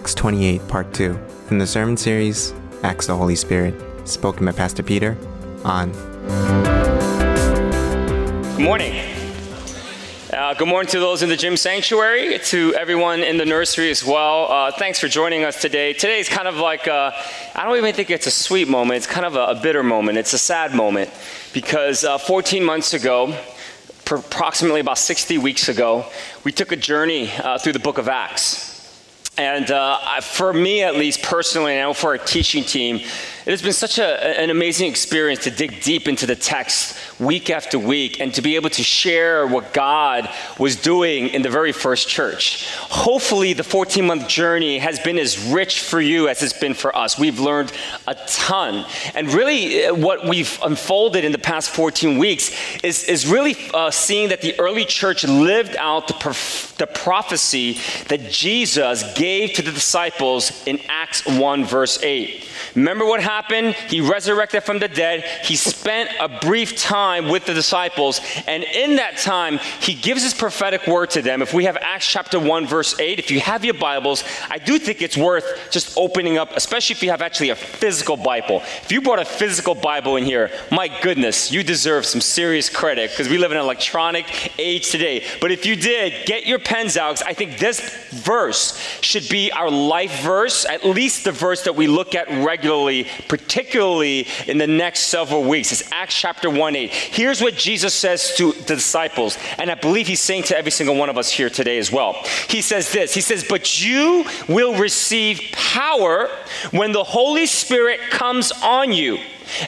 Acts 28, Part 2, from the sermon series Acts the Holy Spirit, spoken by Pastor Peter Ahn. Good morning. Uh, good morning to those in the gym sanctuary, to everyone in the nursery as well. Uh, thanks for joining us today. Today is kind of like, I don't even think it's a sweet moment, it's kind of a, a bitter moment. It's a sad moment because uh, 14 months ago, approximately about 60 weeks ago, we took a journey uh, through the book of Acts. And uh, for me, at least personally, and for our teaching team, it has been such a, an amazing experience to dig deep into the text week after week and to be able to share what God was doing in the very first church. Hopefully, the 14 month journey has been as rich for you as it's been for us. We've learned a ton. And really, uh, what we've unfolded in the past 14 weeks is, is really uh, seeing that the early church lived out the, perf- the prophecy that Jesus gave to the disciples in Acts 1, verse 8. Remember what happened? He resurrected from the dead. He spent a brief time with the disciples. And in that time, he gives his prophetic word to them. If we have Acts chapter 1, verse 8, if you have your Bibles, I do think it's worth just opening up, especially if you have actually a physical Bible. If you brought a physical Bible in here, my goodness, you deserve some serious credit because we live in an electronic age today. But if you did, get your pens out. I think this verse should be our life verse, at least the verse that we look at regularly, particularly in the next several weeks. It's Acts chapter 1 8. Here's what Jesus says to the disciples, and I believe he's saying to every single one of us here today as well. He says this He says, But you will receive power when the Holy Spirit comes on you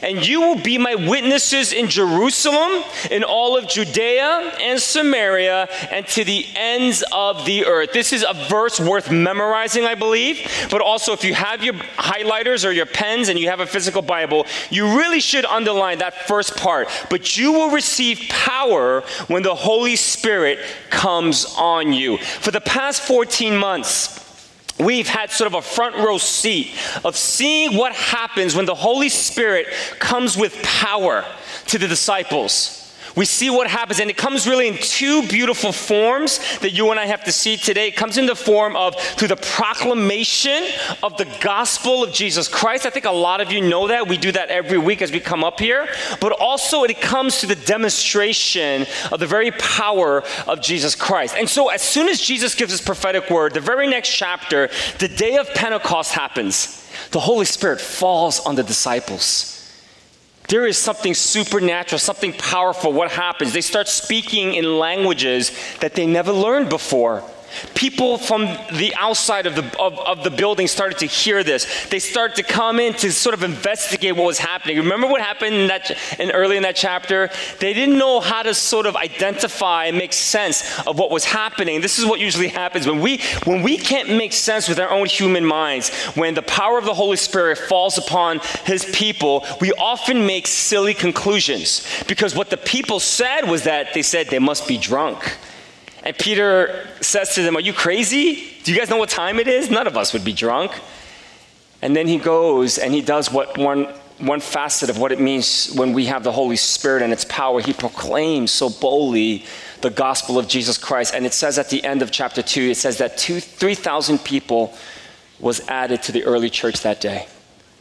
and you will be my witnesses in Jerusalem, in all of Judea and Samaria, and to the ends of the earth. This is a verse worth memorizing, I believe. But also, if you have your highlighters or your pens and you have a physical Bible, you really should underline that first part. But you will receive power when the Holy Spirit comes on you. For the past 14 months, we've had sort of a front row seat of seeing what happens when the Holy Spirit comes with power to the disciples we see what happens, and it comes really in two beautiful forms that you and I have to see today. It comes in the form of through the proclamation of the gospel of Jesus Christ. I think a lot of you know that. We do that every week as we come up here. But also, it comes to the demonstration of the very power of Jesus Christ. And so, as soon as Jesus gives his prophetic word, the very next chapter, the day of Pentecost happens. The Holy Spirit falls on the disciples. There is something supernatural, something powerful. What happens? They start speaking in languages that they never learned before. People from the outside of the, of, of, the building started to hear this. They started to come in to sort of investigate what was happening. Remember what happened in that, in early in that chapter? They didn't know how to sort of identify and make sense of what was happening. This is what usually happens when we, when we can't make sense with our own human minds. When the power of the Holy Spirit falls upon His people, we often make silly conclusions because what the people said was that they said they must be drunk. And Peter says to them, Are you crazy? Do you guys know what time it is? None of us would be drunk. And then he goes and he does what one, one facet of what it means when we have the Holy Spirit and its power. He proclaims so boldly the gospel of Jesus Christ. And it says at the end of chapter 2, it says that 3,000 people was added to the early church that day.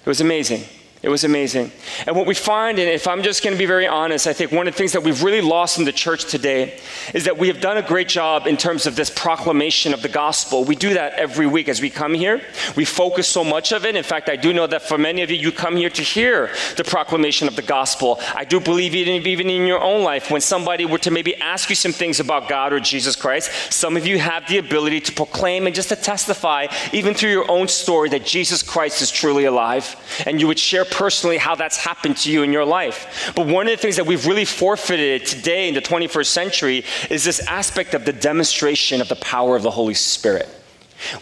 It was amazing. It was amazing. And what we find, and if I'm just going to be very honest, I think one of the things that we've really lost in the church today is that we have done a great job in terms of this proclamation of the gospel. We do that every week as we come here. We focus so much of it. In fact, I do know that for many of you, you come here to hear the proclamation of the gospel. I do believe even in your own life, when somebody were to maybe ask you some things about God or Jesus Christ, some of you have the ability to proclaim and just to testify, even through your own story, that Jesus Christ is truly alive. And you would share personally how that's happened to you in your life. But one of the things that we've really forfeited today in the 21st century is this aspect of the demonstration of the power of the Holy Spirit.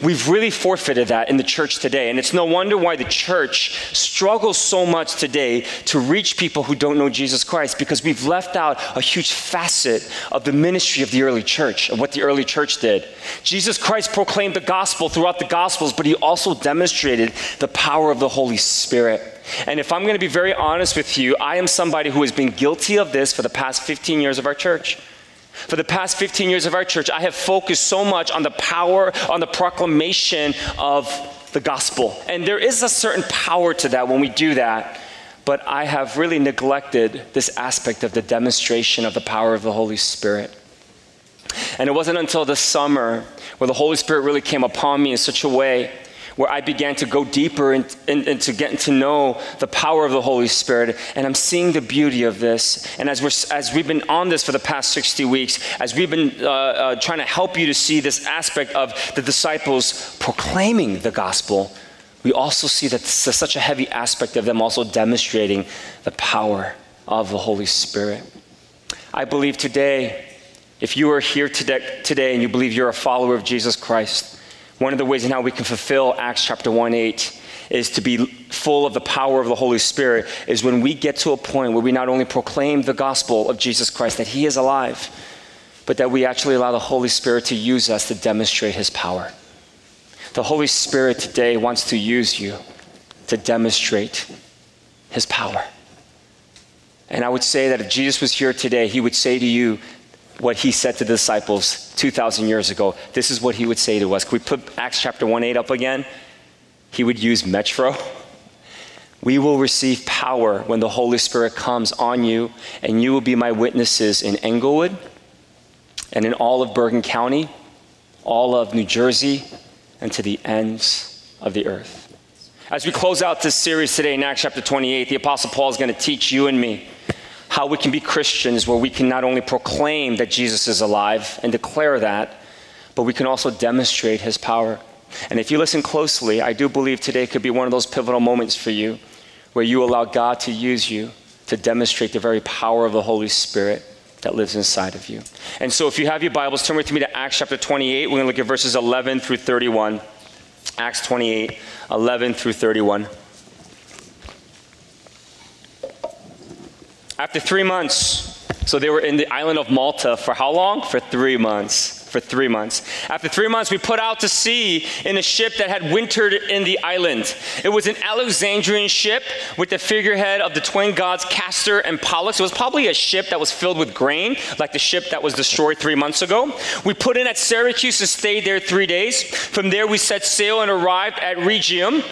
We've really forfeited that in the church today. And it's no wonder why the church struggles so much today to reach people who don't know Jesus Christ because we've left out a huge facet of the ministry of the early church, of what the early church did. Jesus Christ proclaimed the gospel throughout the gospels, but he also demonstrated the power of the Holy Spirit. And if I'm going to be very honest with you, I am somebody who has been guilty of this for the past 15 years of our church. For the past 15 years of our church, I have focused so much on the power, on the proclamation of the gospel. And there is a certain power to that when we do that. But I have really neglected this aspect of the demonstration of the power of the Holy Spirit. And it wasn't until this summer where the Holy Spirit really came upon me in such a way where I began to go deeper into in, in getting to know the power of the Holy Spirit. And I'm seeing the beauty of this. And as, we're, as we've been on this for the past 60 weeks, as we've been uh, uh, trying to help you to see this aspect of the disciples proclaiming the gospel, we also see that this is such a heavy aspect of them also demonstrating the power of the Holy Spirit. I believe today, if you are here today, today and you believe you're a follower of Jesus Christ, one of the ways in how we can fulfill Acts chapter 1 8 is to be full of the power of the Holy Spirit, is when we get to a point where we not only proclaim the gospel of Jesus Christ, that He is alive, but that we actually allow the Holy Spirit to use us to demonstrate His power. The Holy Spirit today wants to use you to demonstrate His power. And I would say that if Jesus was here today, He would say to you, what he said to the disciples 2,000 years ago. This is what he would say to us. Can we put Acts chapter 1 8 up again? He would use Metro. We will receive power when the Holy Spirit comes on you, and you will be my witnesses in Englewood and in all of Bergen County, all of New Jersey, and to the ends of the earth. As we close out this series today in Acts chapter 28, the Apostle Paul is going to teach you and me how we can be Christians where we can not only proclaim that Jesus is alive and declare that, but we can also demonstrate his power. And if you listen closely, I do believe today could be one of those pivotal moments for you where you allow God to use you to demonstrate the very power of the Holy Spirit that lives inside of you. And so if you have your Bibles, turn with me to Acts chapter 28. We're going to look at verses 11 through 31. Acts 28, 11 through 31. After three months, so they were in the island of Malta for how long? For three months. For three months. After three months, we put out to sea in a ship that had wintered in the island. It was an Alexandrian ship with the figurehead of the twin gods Castor and Pollux. It was probably a ship that was filled with grain, like the ship that was destroyed three months ago. We put in at Syracuse and stayed there three days. From there, we set sail and arrived at Rhegium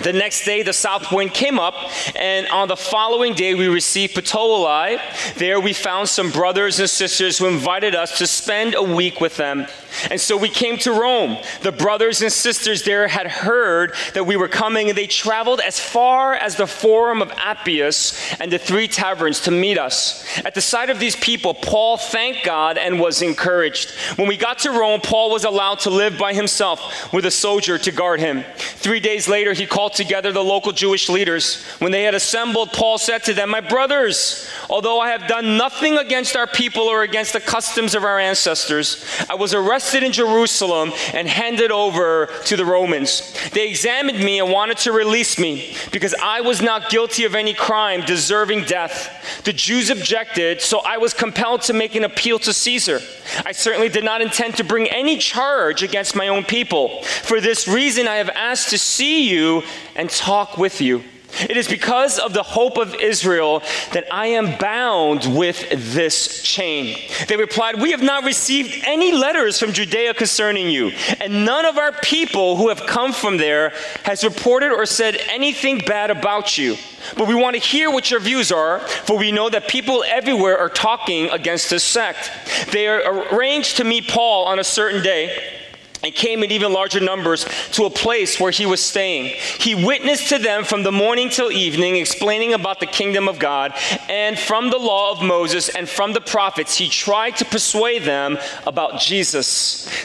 the next day, the south wind came up, and on the following day, we received Puteoli. There, we found some brothers and sisters who invited us to spend a week with them. And so we came to Rome. The brothers and sisters there had heard that we were coming, and they traveled as far as the Forum of Appius and the three taverns to meet us. At the sight of these people, Paul thanked God and was encouraged. When we got to Rome, Paul was allowed to live by himself with a soldier to guard him. Three days later, he called together the local Jewish leaders. When they had assembled, Paul said to them, My brothers, although I have done nothing against our people or against the customs of our ancestors, I was arrested in Jerusalem and handed over to the Romans. They examined me and wanted to release me because I was not guilty of any crime deserving death. The Jews objected, so I was compelled to make an appeal to Caesar. I certainly did not intend to bring any charge against my own people. For this reason, I have asked to see you and talk with you. It is because of the hope of Israel that I am bound with this chain. They replied, We have not received any letters from Judea concerning you, and none of our people who have come from there has reported or said anything bad about you. But we want to hear what your views are, for we know that people everywhere are talking against this sect. They are arranged to meet Paul on a certain day and came in even larger numbers to a place where he was staying. He witnessed to them from the morning till evening, explaining about the kingdom of God, and from the law of Moses and from the prophets, he tried to persuade them about Jesus.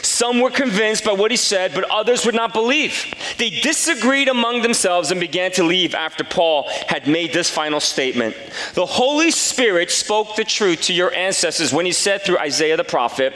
Some were convinced by what he said, but others would not believe. They disagreed among themselves and began to leave after Paul had made this final statement. The Holy Spirit spoke the truth to your ancestors when he said through Isaiah the prophet,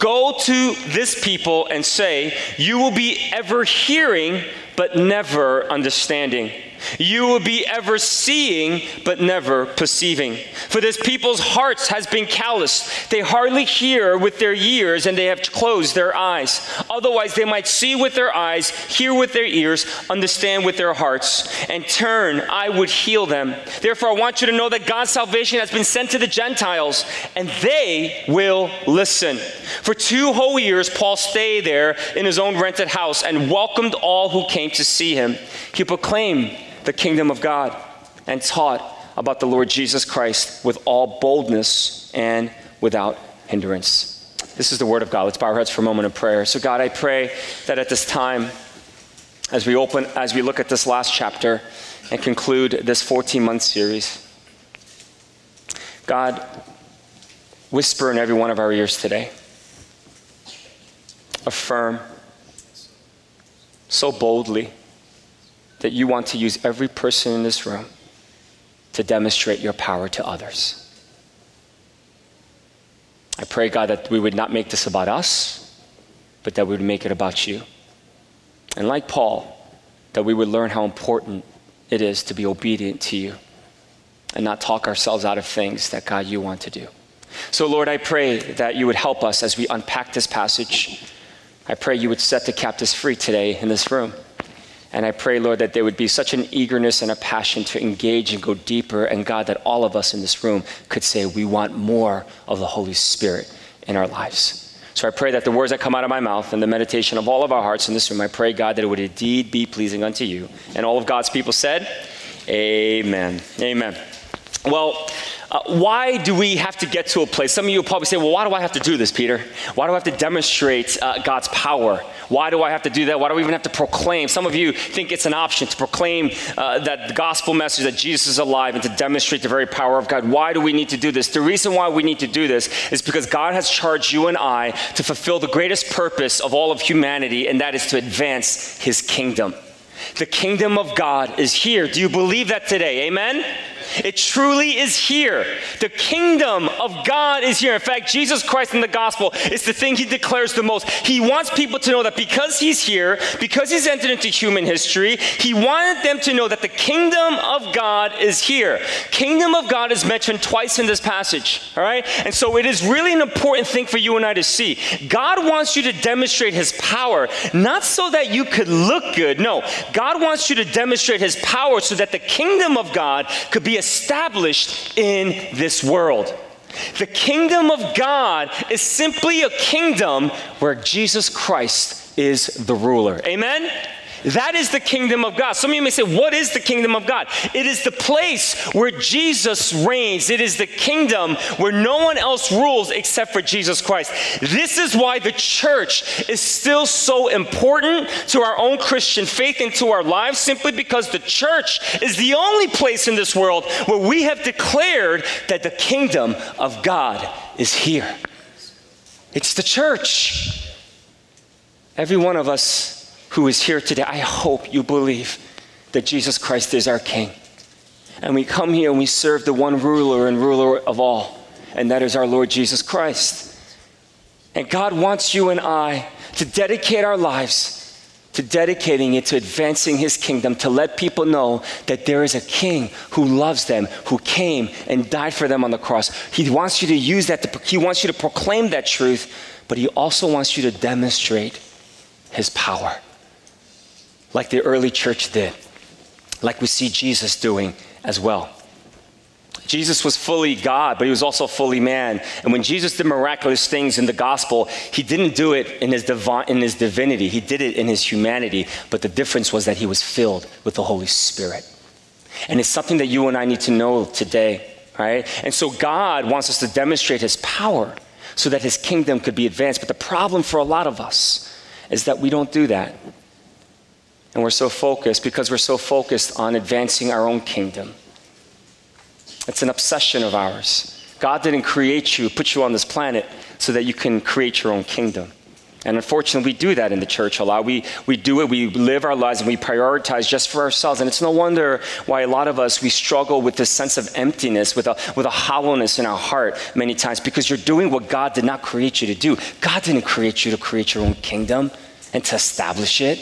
Go to this people and say, You will be ever hearing, but never understanding. You will be ever seeing, but never perceiving. For this people's hearts has been calloused. They hardly hear with their ears, and they have closed their eyes. Otherwise, they might see with their eyes, hear with their ears, understand with their hearts, and turn. I would heal them. Therefore, I want you to know that God's salvation has been sent to the Gentiles, and they will listen. For two whole years, Paul stayed there in his own rented house and welcomed all who came to see him. He proclaimed the kingdom of God and taught about the Lord Jesus Christ with all boldness and without hindrance. This is the word of God. Let's bow our heads for a moment of prayer. So, God, I pray that at this time, as we open, as we look at this last chapter and conclude this 14 month series, God, whisper in every one of our ears today. Affirm so boldly that you want to use every person in this room to demonstrate your power to others. I pray, God, that we would not make this about us, but that we would make it about you. And like Paul, that we would learn how important it is to be obedient to you and not talk ourselves out of things that, God, you want to do. So, Lord, I pray that you would help us as we unpack this passage. I pray you would set the captives free today in this room. And I pray, Lord, that there would be such an eagerness and a passion to engage and go deeper. And God, that all of us in this room could say, we want more of the Holy Spirit in our lives. So I pray that the words that come out of my mouth and the meditation of all of our hearts in this room, I pray, God, that it would indeed be pleasing unto you. And all of God's people said, Amen. Amen. Well, uh, why do we have to get to a place? Some of you will probably say, well, why do I have to do this, Peter? Why do I have to demonstrate uh, God's power? Why do I have to do that? Why do we even have to proclaim? Some of you think it's an option to proclaim uh, that the gospel message that Jesus is alive and to demonstrate the very power of God. Why do we need to do this? The reason why we need to do this is because God has charged you and I to fulfill the greatest purpose of all of humanity, and that is to advance his kingdom. The kingdom of God is here. Do you believe that today? Amen? It truly is here. The kingdom of God is here. In fact, Jesus Christ in the gospel is the thing he declares the most. He wants people to know that because he's here, because he's entered into human history, he wanted them to know that the kingdom of God is here. Kingdom of God is mentioned twice in this passage, all right? And so it is really an important thing for you and I to see. God wants you to demonstrate his power, not so that you could look good. No, God wants you to demonstrate his power so that the kingdom of God could be established in this world. The kingdom of God is simply a kingdom where Jesus Christ is the ruler. Amen? That is the kingdom of God. Some of you may say, What is the kingdom of God? It is the place where Jesus reigns. It is the kingdom where no one else rules except for Jesus Christ. This is why the church is still so important to our own Christian faith and to our lives, simply because the church is the only place in this world where we have declared that the kingdom of God is here. It's the church. Every one of us who is here today, I hope you believe that Jesus Christ is our King. And we come here and we serve the one ruler and ruler of all, and that is our Lord Jesus Christ. And God wants you and I to dedicate our lives to dedicating it to advancing his kingdom, to let people know that there is a king who loves them, who came and died for them on the cross. He wants you to use that, to, he wants you to proclaim that truth, but he also wants you to demonstrate his power like the early church did, like we see Jesus doing as well. Jesus was fully God, but he was also fully man. And when Jesus did miraculous things in the gospel, he didn't do it in his, in his divinity, he did it in his humanity. But the difference was that he was filled with the Holy Spirit. And it's something that you and I need to know today, right? And so God wants us to demonstrate his power so that his kingdom could be advanced. But the problem for a lot of us is that we don't do that. And we're so focused because we're so focused on advancing our own kingdom. It's an obsession of ours. God didn't create you, put you on this planet so that you can create your own kingdom. And unfortunately, we do that in the church a lot. We, we do it, we live our lives, and we prioritize just for ourselves. And it's no wonder why a lot of us, we struggle with this sense of emptiness, with a, with a hollowness in our heart many times, because you're doing what God did not create you to do. God didn't create you to create your own kingdom and to establish it.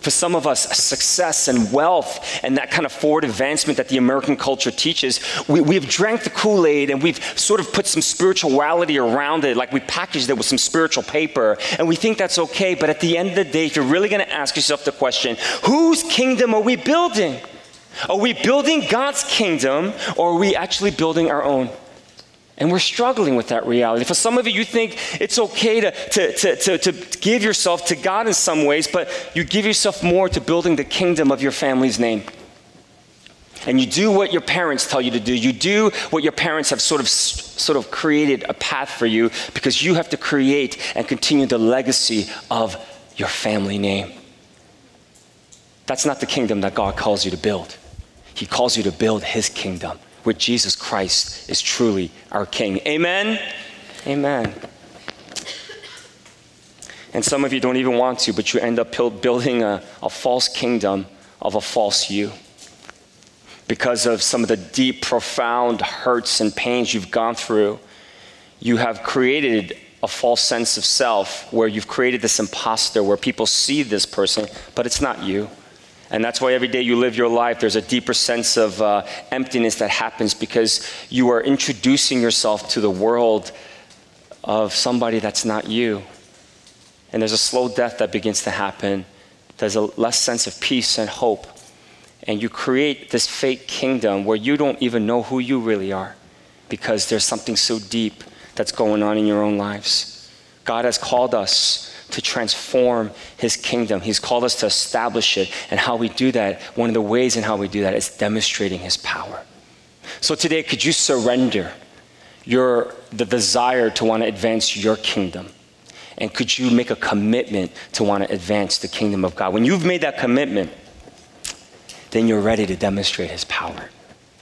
For some of us, success and wealth and that kind of forward advancement that the American culture teaches, we, we've drank the Kool Aid and we've sort of put some spirituality around it, like we packaged it with some spiritual paper, and we think that's okay. But at the end of the day, if you're really going to ask yourself the question, whose kingdom are we building? Are we building God's kingdom or are we actually building our own? And we're struggling with that reality. For some of you, you think it's okay to, to, to, to, give yourself to God in some ways, but you give yourself more to building the kingdom of your family's name. And you do what your parents tell you to do. You do what your parents have sort of, sort of created a path for you because you have to create and continue the legacy of your family name. That's not the kingdom that God calls you to build. He calls you to build His kingdom where Jesus Christ is truly our King. Amen? Amen. And some of you don't even want to, but you end up building a, a false kingdom of a false you because of some of the deep, profound hurts and pains you've gone through. You have created a false sense of self where you've created this imposter where people see this person, but it's not you. And that's why every day you live your life, there's a deeper sense of uh, emptiness that happens because you are introducing yourself to the world of somebody that's not you. And there's a slow death that begins to happen. There's a less sense of peace and hope. And you create this fake kingdom where you don't even know who you really are because there's something so deep that's going on in your own lives. God has called us to transform his kingdom. He's called us to establish it. And how we do that, one of the ways in how we do that is demonstrating his power. So today, could you surrender your the desire to want to advance your kingdom? And could you make a commitment to want to advance the kingdom of God? When you've made that commitment, then you're ready to demonstrate his power.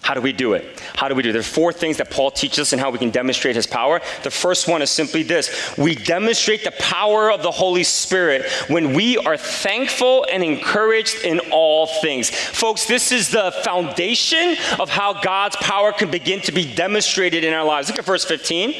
How do we do it? How do we do it? There are four things that Paul teaches us and how we can demonstrate his power. The first one is simply this we demonstrate the power of the Holy Spirit when we are thankful and encouraged in all things. Folks, this is the foundation of how God's power can begin to be demonstrated in our lives. Look at verse 15.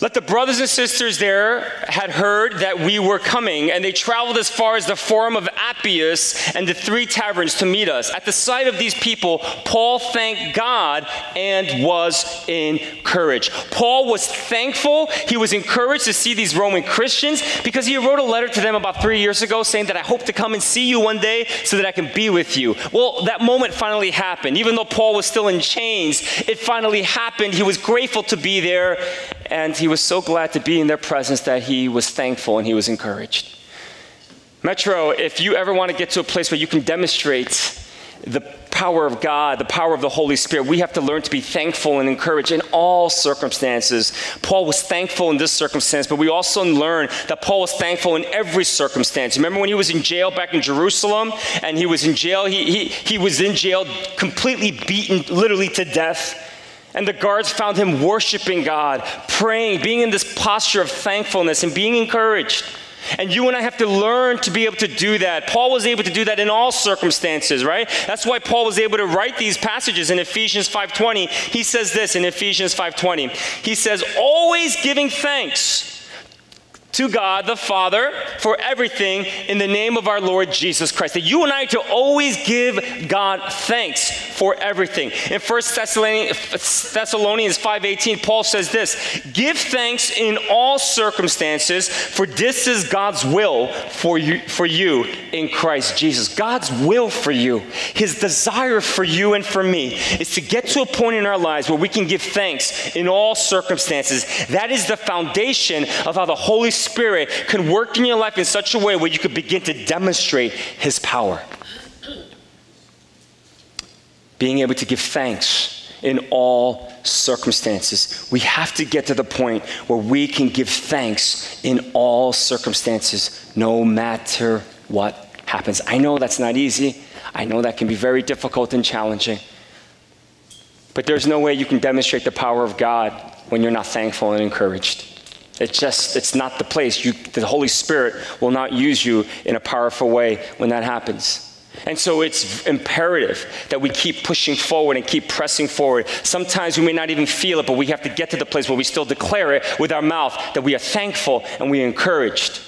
Let the brothers and sisters there had heard that we were coming, and they traveled as far as the Forum of Appius and the three taverns to meet us. At the sight of these people, Paul thanked God and was encouraged. Paul was thankful, he was encouraged to see these Roman Christians because he wrote a letter to them about three years ago saying that I hope to come and see you one day so that I can be with you. Well, that moment finally happened. Even though Paul was still in chains, it finally happened. He was grateful to be there, and he was so glad to be in their presence that he was thankful and he was encouraged. Metro, if you ever want to get to a place where you can demonstrate the power of God, the power of the Holy Spirit, we have to learn to be thankful and encouraged in all circumstances. Paul was thankful in this circumstance, but we also learn that Paul was thankful in every circumstance. Remember when he was in jail back in Jerusalem and he was in jail? He, he, he was in jail completely beaten, literally to death. And the guards found him worshiping God, praying, being in this posture of thankfulness and being encouraged. And you and I have to learn to be able to do that. Paul was able to do that in all circumstances, right? That's why Paul was able to write these passages in Ephesians 5:20. He says this in Ephesians 5:20. He says, "Always giving thanks to God the Father for everything in the name of our Lord Jesus Christ. That you and I to always give God thanks for everything. In 1 Thessalonians 5:18 Paul says this, "Give thanks in all circumstances, for this is God's will for you for you in Christ Jesus." God's will for you, his desire for you and for me is to get to a point in our lives where we can give thanks in all circumstances. That is the foundation of how the Holy Spirit Spirit can work in your life in such a way where you could begin to demonstrate His power. Being able to give thanks in all circumstances. We have to get to the point where we can give thanks in all circumstances, no matter what happens. I know that's not easy. I know that can be very difficult and challenging. But there's no way you can demonstrate the power of God when you're not thankful and encouraged. It's just, it's not the place. You, the Holy Spirit will not use you in a powerful way when that happens. And so it's imperative that we keep pushing forward and keep pressing forward. Sometimes we may not even feel it, but we have to get to the place where we still declare it with our mouth that we are thankful and we are encouraged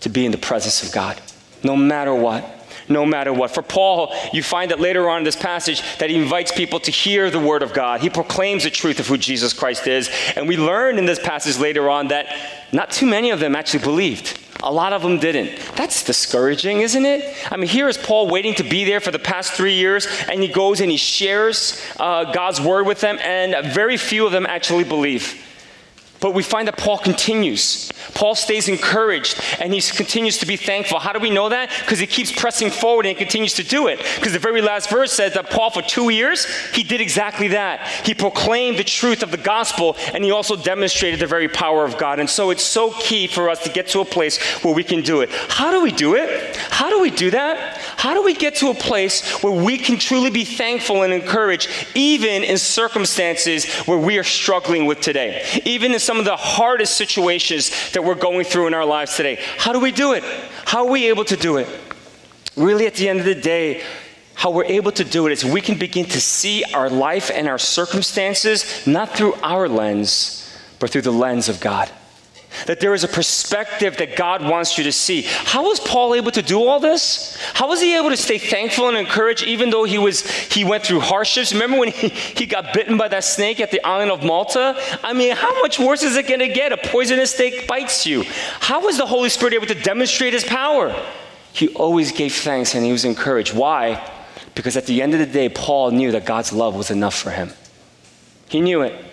to be in the presence of God. no matter what. No matter what. For Paul, you find that later on in this passage that he invites people to hear the word of God. He proclaims the truth of who Jesus Christ is. And we learn in this passage later on that not too many of them actually believed. A lot of them didn't. That's discouraging, isn't it? I mean, here is Paul waiting to be there for the past three years, and he goes and he shares uh, God's word with them, and very few of them actually believe. But we find that Paul continues. Paul stays encouraged and he continues to be thankful. How do we know that? Because he keeps pressing forward and he continues to do it. Because the very last verse says that Paul, for two years, he did exactly that. He proclaimed the truth of the gospel and he also demonstrated the very power of God. And so it's so key for us to get to a place where we can do it. How do we do it? How do we do that? How do we get to a place where we can truly be thankful and encouraged, even in circumstances where we are struggling with today? Even in some some of the hardest situations that we're going through in our lives today. How do we do it? How are we able to do it? Really, at the end of the day, how we're able to do it is we can begin to see our life and our circumstances not through our lens, but through the lens of God. That there is a perspective that God wants you to see. How was Paul able to do all this? How was he able to stay thankful and encouraged even though he was he went through hardships? Remember when he, he got bitten by that snake at the island of Malta? I mean, how much worse is it gonna get? A poisonous snake bites you. How was the Holy Spirit able to demonstrate his power? He always gave thanks and he was encouraged. Why? Because at the end of the day, Paul knew that God's love was enough for him. He knew it.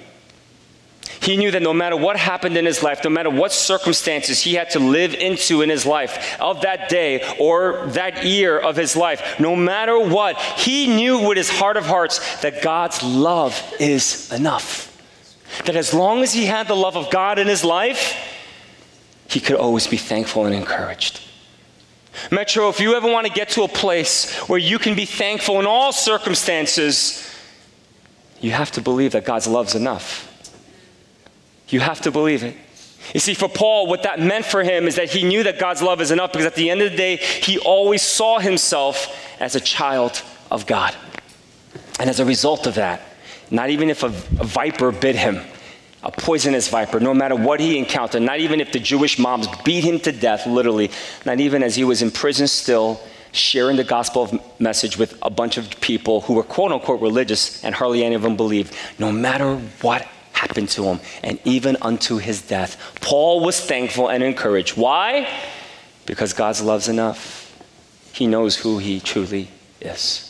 He knew that no matter what happened in his life, no matter what circumstances he had to live into in his life of that day or that year of his life, no matter what, he knew with his heart of hearts that God's love is enough. That as long as he had the love of God in his life, he could always be thankful and encouraged. Metro, if you ever want to get to a place where you can be thankful in all circumstances, you have to believe that God's love is enough. You have to believe it. You see, for Paul, what that meant for him is that he knew that God's love is enough because at the end of the day, he always saw himself as a child of God. And as a result of that, not even if a, a viper bit him, a poisonous viper, no matter what he encountered, not even if the Jewish moms beat him to death, literally, not even as he was in prison still, sharing the gospel message with a bunch of people who were quote unquote religious and hardly any of them believed, no matter what happened to him, and even unto his death. Paul was thankful and encouraged. Why? Because God's love's enough. He knows who he truly is.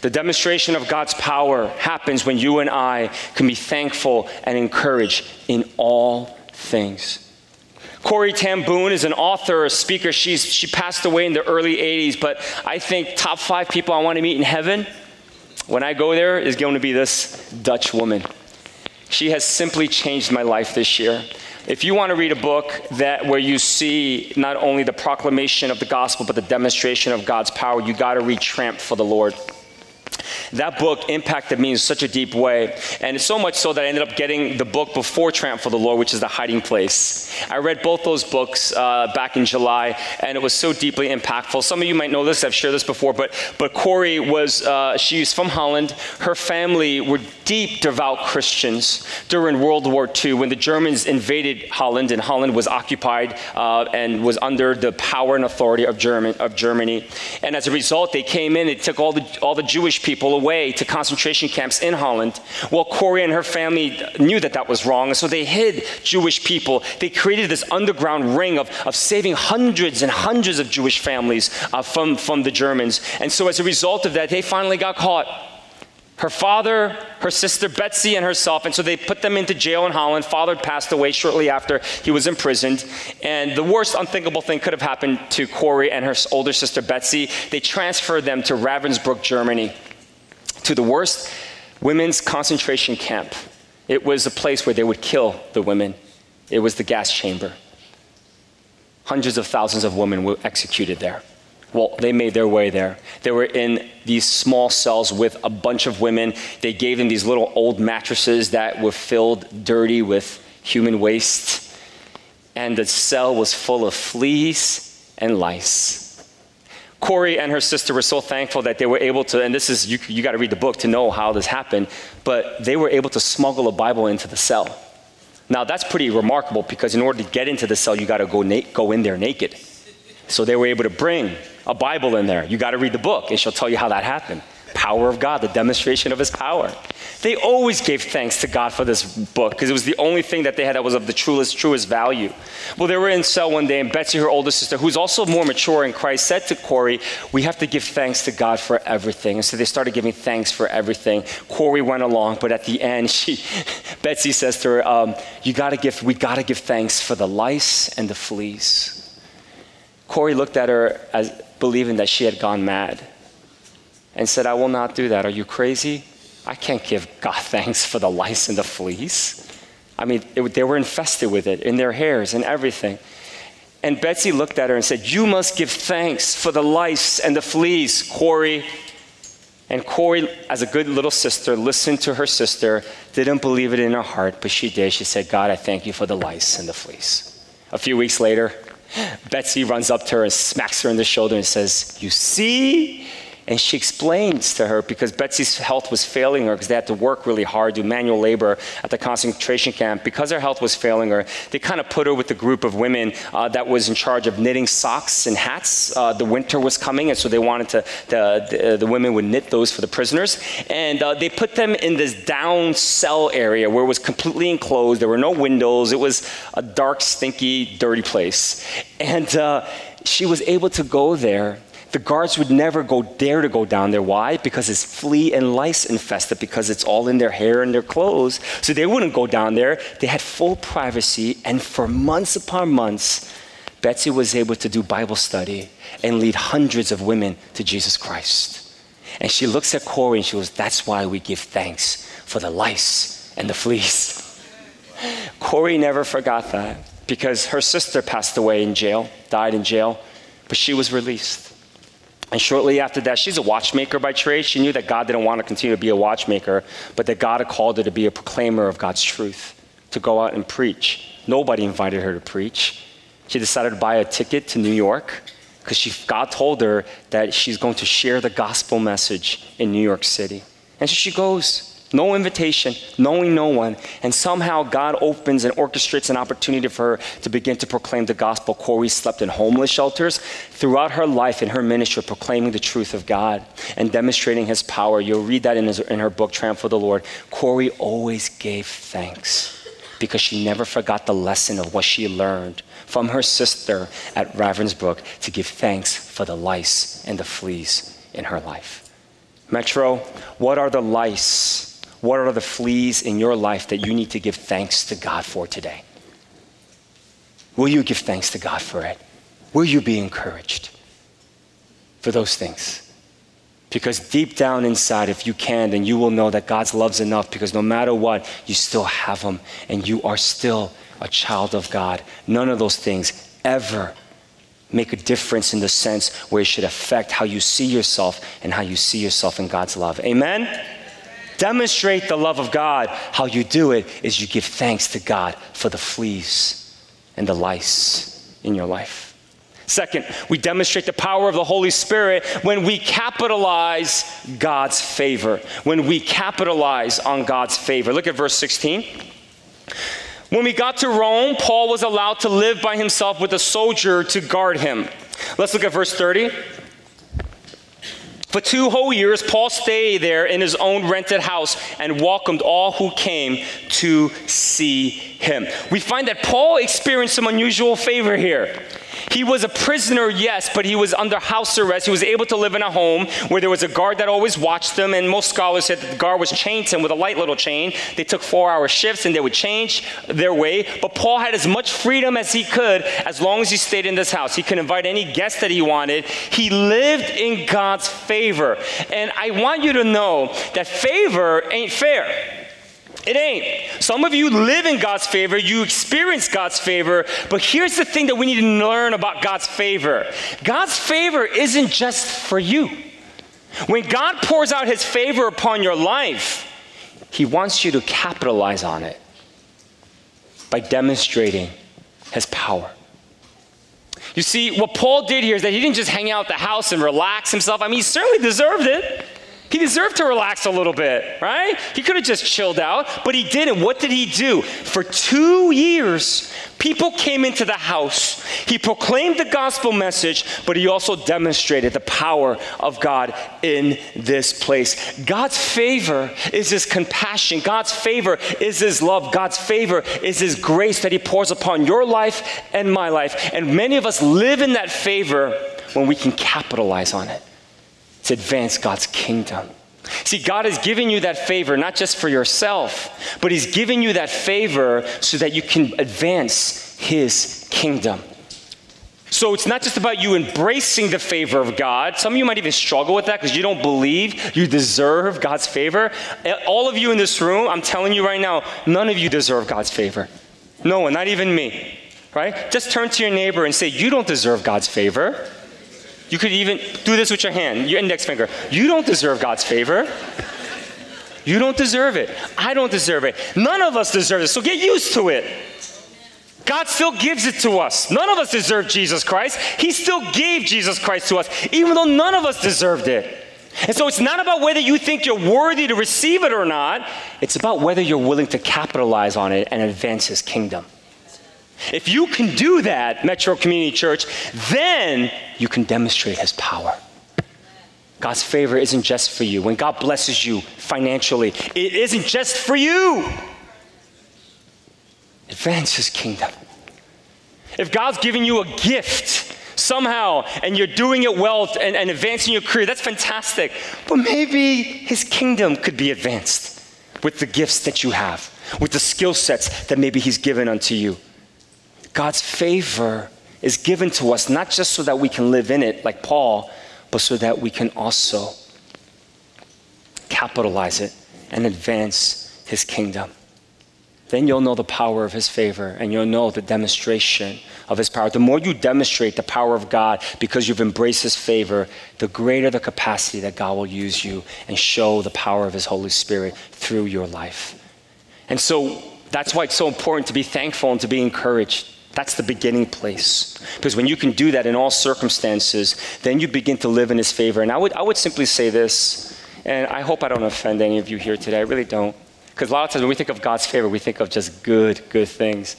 The demonstration of God's power happens when you and I can be thankful and encouraged in all things. Corrie ten Boom is an author, a speaker. She's, she passed away in the early 80s, but I think top five people I want to meet in heaven when I go there is going to be this Dutch woman. She has simply changed my life this year. If you want to read a book that where you see not only the proclamation of the gospel but the demonstration of God's power, you got to read Tramp for the Lord. That book impacted me in such a deep way. And so much so that I ended up getting the book before Tramp for the Lord, which is The Hiding Place. I read both those books uh, back in July, and it was so deeply impactful. Some of you might know this, I've shared this before, but, but Corrie was, uh, she's from Holland. Her family were deep, devout Christians during World War II when the Germans invaded Holland, and Holland was occupied uh, and was under the power and authority of, German, of Germany. And as a result, they came in, they took all the, all the Jewish people away to concentration camps in Holland. Well, Corrie and her family knew that that was wrong, and so they hid Jewish people. They created this underground ring of, of saving hundreds and hundreds of Jewish families uh, from, from the Germans. And so, as a result of that, they finally got caught her father, her sister Betsy, and herself. And so they put them into jail in Holland. Father passed away shortly after he was imprisoned. And the worst unthinkable thing could have happened to Corrie and her older sister Betsy. They transferred them to Ravensbrück, Germany to the worst women's concentration camp. It was a place where they would kill the women, it was the gas chamber. Hundreds of thousands of women were executed there. Well, they made their way there. They were in these small cells with a bunch of women. They gave them these little old mattresses that were filled dirty with human waste. And the cell was full of fleas and lice. Corrie and her sister were so thankful that they were able to, and this is, you, you got to read the book to know how this happened, but they were able to smuggle a Bible into the cell. Now, that's pretty remarkable because in order to get into the cell, you got to go, na- go in there naked. So they were able to bring a Bible in there. You got to read the book, and she'll tell you how that happened. Power of God, the demonstration of his power. They always gave thanks to God for this book because it was the only thing that they had that was of the truest, truest value. Well, they were in cell one day, and Betsy, her older sister, who's also more mature in Christ, said to Corrie, We have to give thanks to God for everything. And so they started giving thanks for everything. Corrie went along, but at the end, she, Betsy says to her, um, You gotta give, we gotta give thanks for the lice and the fleas. Corrie looked at her as believing that she had gone mad and said, I will not do that. Are you crazy? I can't give God thanks for the lice and the fleas. I mean, it, they were infested with it in their hairs and everything. And Betsy looked at her and said, You must give thanks for the lice and the fleas, Corrie. And Corrie, as a good little sister, listened to her sister, didn't believe it in her heart, but she did. She said, God, I thank you for the lice and the fleas. A few weeks later, Betsy runs up to her and smacks her in the shoulder and says, You see, and she explains to her because Betsy's health was failing her because they had to work really hard, do manual labor at the concentration camp. Because her health was failing her, they kind of put her with a group of women uh, that was in charge of knitting socks and hats. Uh, the winter was coming, and so they wanted to, the, the, the women would knit those for the prisoners. And uh, they put them in this down cell area where it was completely enclosed. There were no windows. It was a dark, stinky, dirty place. And uh, she was able to go there the guards would never go dare to go down there. Why? Because it's flea and lice infested, because it's all in their hair and their clothes. So they wouldn't go down there. They had full privacy, and for months upon months, Betsy was able to do Bible study and lead hundreds of women to Jesus Christ. And she looks at Corrie and she goes, That's why we give thanks for the lice and the fleas. Corrie never forgot that because her sister passed away in jail, died in jail, but she was released. And shortly after that, she's a watchmaker by trade. She knew that God didn't want to continue to be a watchmaker, but that God had called her to be a proclaimer of God's truth, to go out and preach. Nobody invited her to preach. She decided to buy a ticket to New York because God told her that she's going to share the gospel message in New York City. And so she goes no invitation, knowing no one, and somehow God opens and orchestrates an opportunity for her to begin to proclaim the gospel. Corrie slept in homeless shelters throughout her life in her ministry, proclaiming the truth of God and demonstrating his power. You'll read that in, his, in her book, Tramp for the Lord. Corrie always gave thanks because she never forgot the lesson of what she learned from her sister at Ravensbrück to give thanks for the lice and the fleas in her life. Metro, what are the lice? What are the fleas in your life that you need to give thanks to God for today? Will you give thanks to God for it? Will you be encouraged for those things? Because deep down inside, if you can, then you will know that God's love's enough because no matter what, you still have Him and you are still a child of God. None of those things ever make a difference in the sense where it should affect how you see yourself and how you see yourself in God's love. Amen? Demonstrate the love of God, how you do it is you give thanks to God for the fleas and the lice in your life. Second, we demonstrate the power of the Holy Spirit when we capitalize God's favor. When we capitalize on God's favor. Look at verse 16. When we got to Rome, Paul was allowed to live by himself with a soldier to guard him. Let's look at verse 30. For two whole years, Paul stayed there in his own rented house and welcomed all who came to see him. We find that Paul experienced some unusual favor here. He was a prisoner, yes, but he was under house arrest. He was able to live in a home where there was a guard that always watched him, and most scholars said that the guard was chained to him with a light little chain. They took four hour shifts and they would change their way. But Paul had as much freedom as he could as long as he stayed in this house. He could invite any guest that he wanted. He lived in God's favor. And I want you to know that favor ain't fair. It ain't. Some of you live in God's favor, you experience God's favor, but here's the thing that we need to learn about God's favor God's favor isn't just for you. When God pours out his favor upon your life, he wants you to capitalize on it by demonstrating his power. You see, what Paul did here is that he didn't just hang out at the house and relax himself. I mean, he certainly deserved it. He deserved to relax a little bit, right? He could have just chilled out, but he didn't. What did he do? For two years, people came into the house. He proclaimed the gospel message, but he also demonstrated the power of God in this place. God's favor is his compassion, God's favor is his love, God's favor is his grace that he pours upon your life and my life. And many of us live in that favor when we can capitalize on it to advance God's kingdom. See, God has given you that favor not just for yourself, but He's given you that favor so that you can advance His kingdom. So it's not just about you embracing the favor of God. Some of you might even struggle with that because you don't believe you deserve God's favor. Eh, all of you in this room, I'm telling you right now, none of you deserve God's favor. No one, not even me. Right? Just turn to your neighbor and say, You don't deserve God's favor. You could even do this with your hand, your index finger. You don't deserve God's favor. You don't deserve it. I don't deserve it. None of us deserve it. So get used to it. God still gives it to us. None of us deserve Jesus Christ. He still gave Jesus Christ to us, even though none of us deserved it. And so it's not about whether you think you're worthy to receive it or not, it's about whether you're willing to capitalize on it and advance His kingdom. If you can do that, Metro Community Church, then you can demonstrate His power. God's favor isn't just for you. When God blesses you financially, it isn't just for you. Advance His kingdom. If God's giving you a gift somehow and you're doing it well and, and advancing your career, that's fantastic. But maybe His kingdom could be advanced with the gifts that you have, with the skill sets that maybe He's given unto you. God's favor is given to us not just so that we can live in it like Paul, but so that we can also capitalize it and advance his kingdom. Then you'll know the power of his favor and you'll know the demonstration of his power. The more you demonstrate the power of God because you've embraced his favor, the greater the capacity that God will use you and show the power of his Holy Spirit through your life. And so that's why it's so important to be thankful and to be encouraged. That's the beginning place. Because when you can do that in all circumstances, then you begin to live in His favor. And I would, I would simply say this, and I hope I don't offend any of you here today. I really don't. Because a lot of times when we think of God's favor, we think of just good, good things.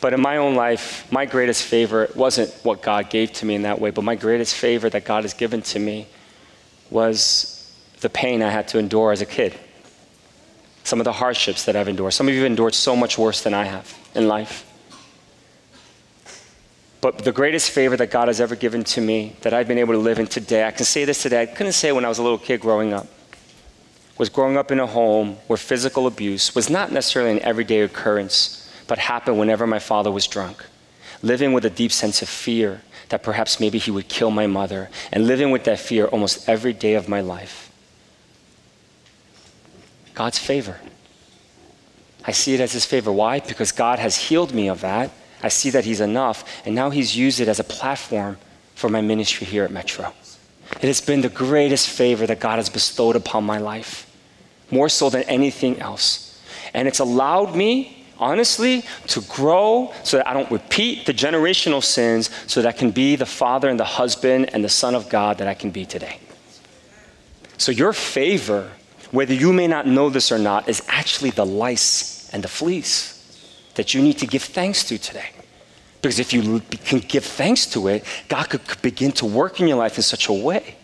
But in my own life, my greatest favor wasn't what God gave to me in that way, but my greatest favor that God has given to me was the pain I had to endure as a kid. Some of the hardships that I've endured. Some of you have endured so much worse than I have in life. But the greatest favor that God has ever given to me that I've been able to live in today, I can say this today, I couldn't say when I was a little kid growing up, was growing up in a home where physical abuse was not necessarily an everyday occurrence, but happened whenever my father was drunk. Living with a deep sense of fear that perhaps maybe he would kill my mother, and living with that fear almost every day of my life. God's favor. I see it as his favor. Why? Because God has healed me of that I see that He's enough, and now He's used it as a platform for my ministry here at Metro. It has been the greatest favor that God has bestowed upon my life, more so than anything else. And it's allowed me, honestly, to grow so that I don't repeat the generational sins, so that I can be the father and the husband and the son of God that I can be today. So, your favor, whether you may not know this or not, is actually the lice and the fleas that you need to give thanks to today. Because if you can give thanks to it, God could begin to work in your life in such a way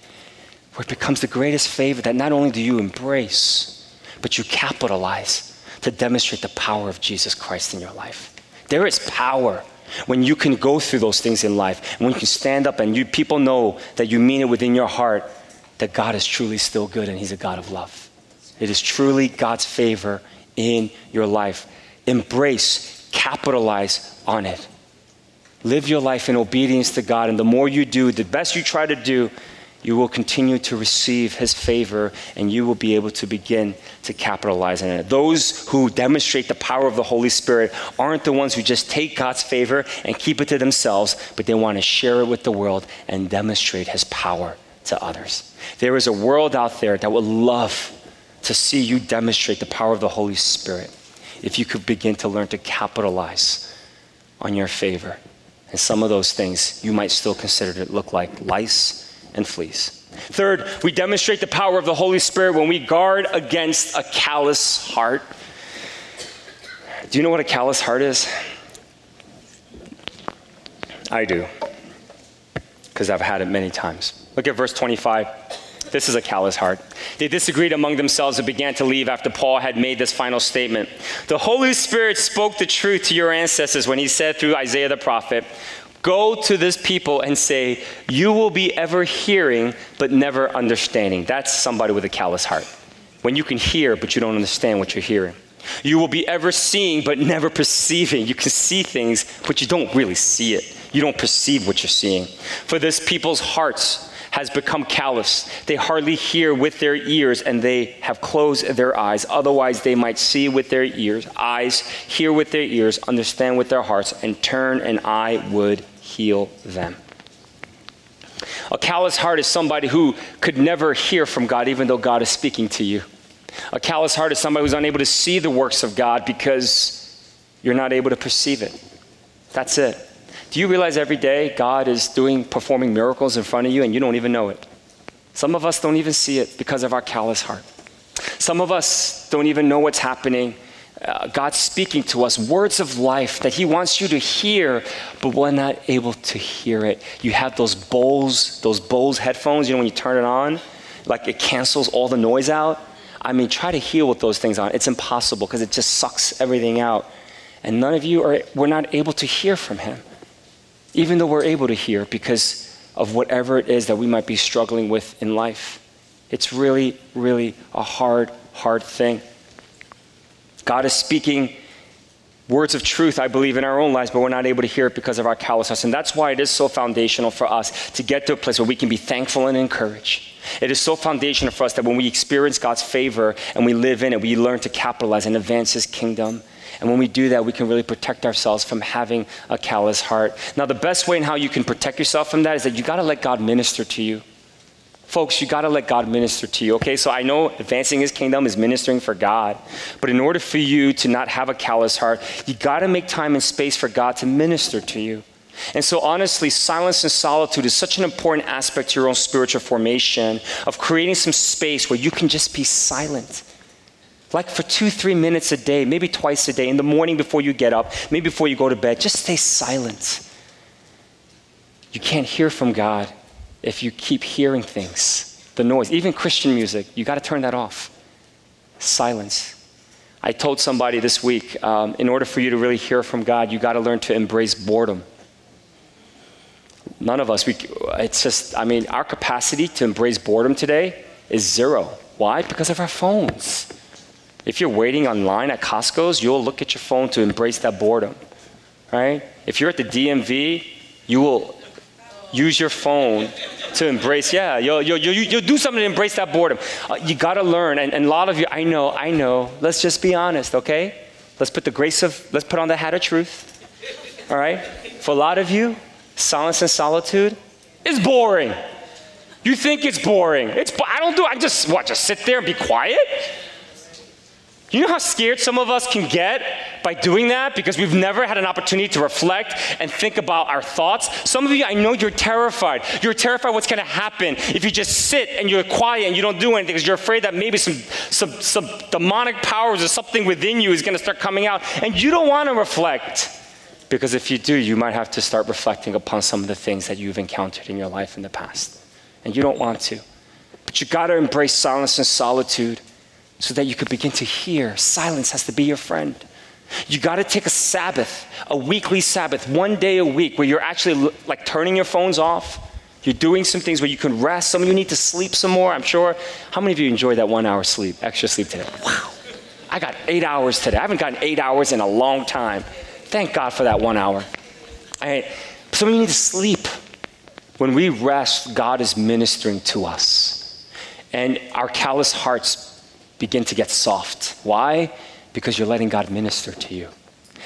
where it becomes the greatest favor that not only do you embrace, but you capitalize to demonstrate the power of Jesus Christ in your life. There is power when you can go through those things in life, when you can stand up and you people know that you mean it within your heart that God is truly still good and He's a God of love. It is truly God's favor in your life embrace, capitalize on it. Live your life in obedience to God, and the more you do, the best you try to do, you will continue to receive His favor and you will be able to begin to capitalize on it. Those who demonstrate the power of the Holy Spirit aren't the ones who just take God's favor and keep it to themselves, but they want to share it with the world and demonstrate His power to others. There is a world out there that would love to see you demonstrate the power of the Holy Spirit if you could begin to learn to capitalize on your favor. And some of those things you might still consider to look like lice and fleas. Third, we demonstrate the power of the Holy Spirit when we guard against a callous heart. Do you know what a callous heart is? I do, because I've had it many times. Look at verse 25. This is a callous heart. They disagreed among themselves and began to leave after Paul had made this final statement. The Holy Spirit spoke the truth to your ancestors when he said through Isaiah the prophet, Go to this people and say, You will be ever hearing, but never understanding. That's somebody with a callous heart. When you can hear, but you don't understand what you're hearing. You will be ever seeing, but never perceiving. You can see things, but you don't really see it. You don't perceive what you're seeing. For this people's hearts has become callous. They hardly hear with their ears and they have closed their eyes. Otherwise, they might see with their ears, eyes, hear with their ears, understand with their hearts, and turn, and I would heal them. A callous heart is somebody who could never hear from God, even though God is speaking to you. A callous heart is somebody who's unable to see the works of God because you're not able to perceive it. That's it. Do you realize every day God is doing, performing miracles in front of you and you don't even know it? Some of us don't even see it because of our callous heart. Some of us don't even know what's happening. Uh, God's speaking to us words of life that He wants you to hear, but we're not able to hear it. You have those Bose, those Bose headphones, you know, when you turn it on, like it cancels all the noise out. I mean, try to heal with those things on. It's impossible because it just sucks everything out. And none of you are, we're not able to hear from Him even though we're able to hear because of whatever it is that we might be struggling with in life. It's really, really a hard, hard thing. God is speaking words of truth, I believe, in our own lives, but we're not able to hear it because of our callousness. And that's why it is so foundational for us to get to a place where we can be thankful and encouraged. It is so foundational for us that when we experience God's favor and we live in it, we learn to capitalize and advance His kingdom. And when we do that, we can really protect ourselves from having a callous heart. Now, the best way in how you can protect yourself from that is that you got to let God minister to you. Folks, you got to let God minister to you, okay? So I know advancing his kingdom is ministering for God, but in order for you to not have a callous heart, you got to make time and space for God to minister to you. And so, honestly, silence and solitude is such an important aspect to your own spiritual formation of creating some space where you can just be silent like for two, three minutes a day, maybe twice a day, in the morning before you get up, maybe before you go to bed, just stay silent. You can't hear from God if you keep hearing things, the noise, even Christian music, you got to turn that off. Silence. I told somebody this week um, in order for you to really hear from God, you got to learn to embrace boredom. None of us, we, it's just, I mean, our capacity to embrace boredom today is zero. Why? Because of our phones. If you're waiting online at Costco's, you'll look at your phone to embrace that boredom, right? If you're at the DMV, you will use your phone to embrace, yeah, you'll, you'll, you'll, you'll do something to embrace that boredom. Uh, you got to learn, and, and a lot of you, I know, I know, let's just be honest, okay? Let's put the grace of, let's put on the hat of truth, all right? For a lot of you, silence and solitude is boring. You think it's boring. It's, I don't do, I just, what, just sit there and be quiet? You know how scared some of us can get by doing that because we've never had an opportunity to reflect and think about our thoughts? Some of you, I know you're terrified. You're terrified what's going to happen if you just sit and you're quiet and you don't do anything because you're afraid that maybe some, some, some demonic powers or something within you is going to start coming out. And you don't want to reflect because if you do, you might have to start reflecting upon some of the things that you've encountered in your life in the past. And you don't want to. But you got to embrace silence and solitude so that you could begin to hear. Silence has to be your friend. You got to take a Sabbath, a weekly Sabbath, one day a week where you're actually like turning your phones off. You're doing some things where you can rest. Some of you need to sleep some more, I'm sure. How many of you enjoyed that one hour sleep, extra sleep today? Wow. I got eight hours today. I haven't gotten eight hours in a long time. Thank God for that one hour. All right. some of you need to sleep. When we rest, God is ministering to us. And our callous hearts begin to get soft. Why? Because you're letting God minister to you.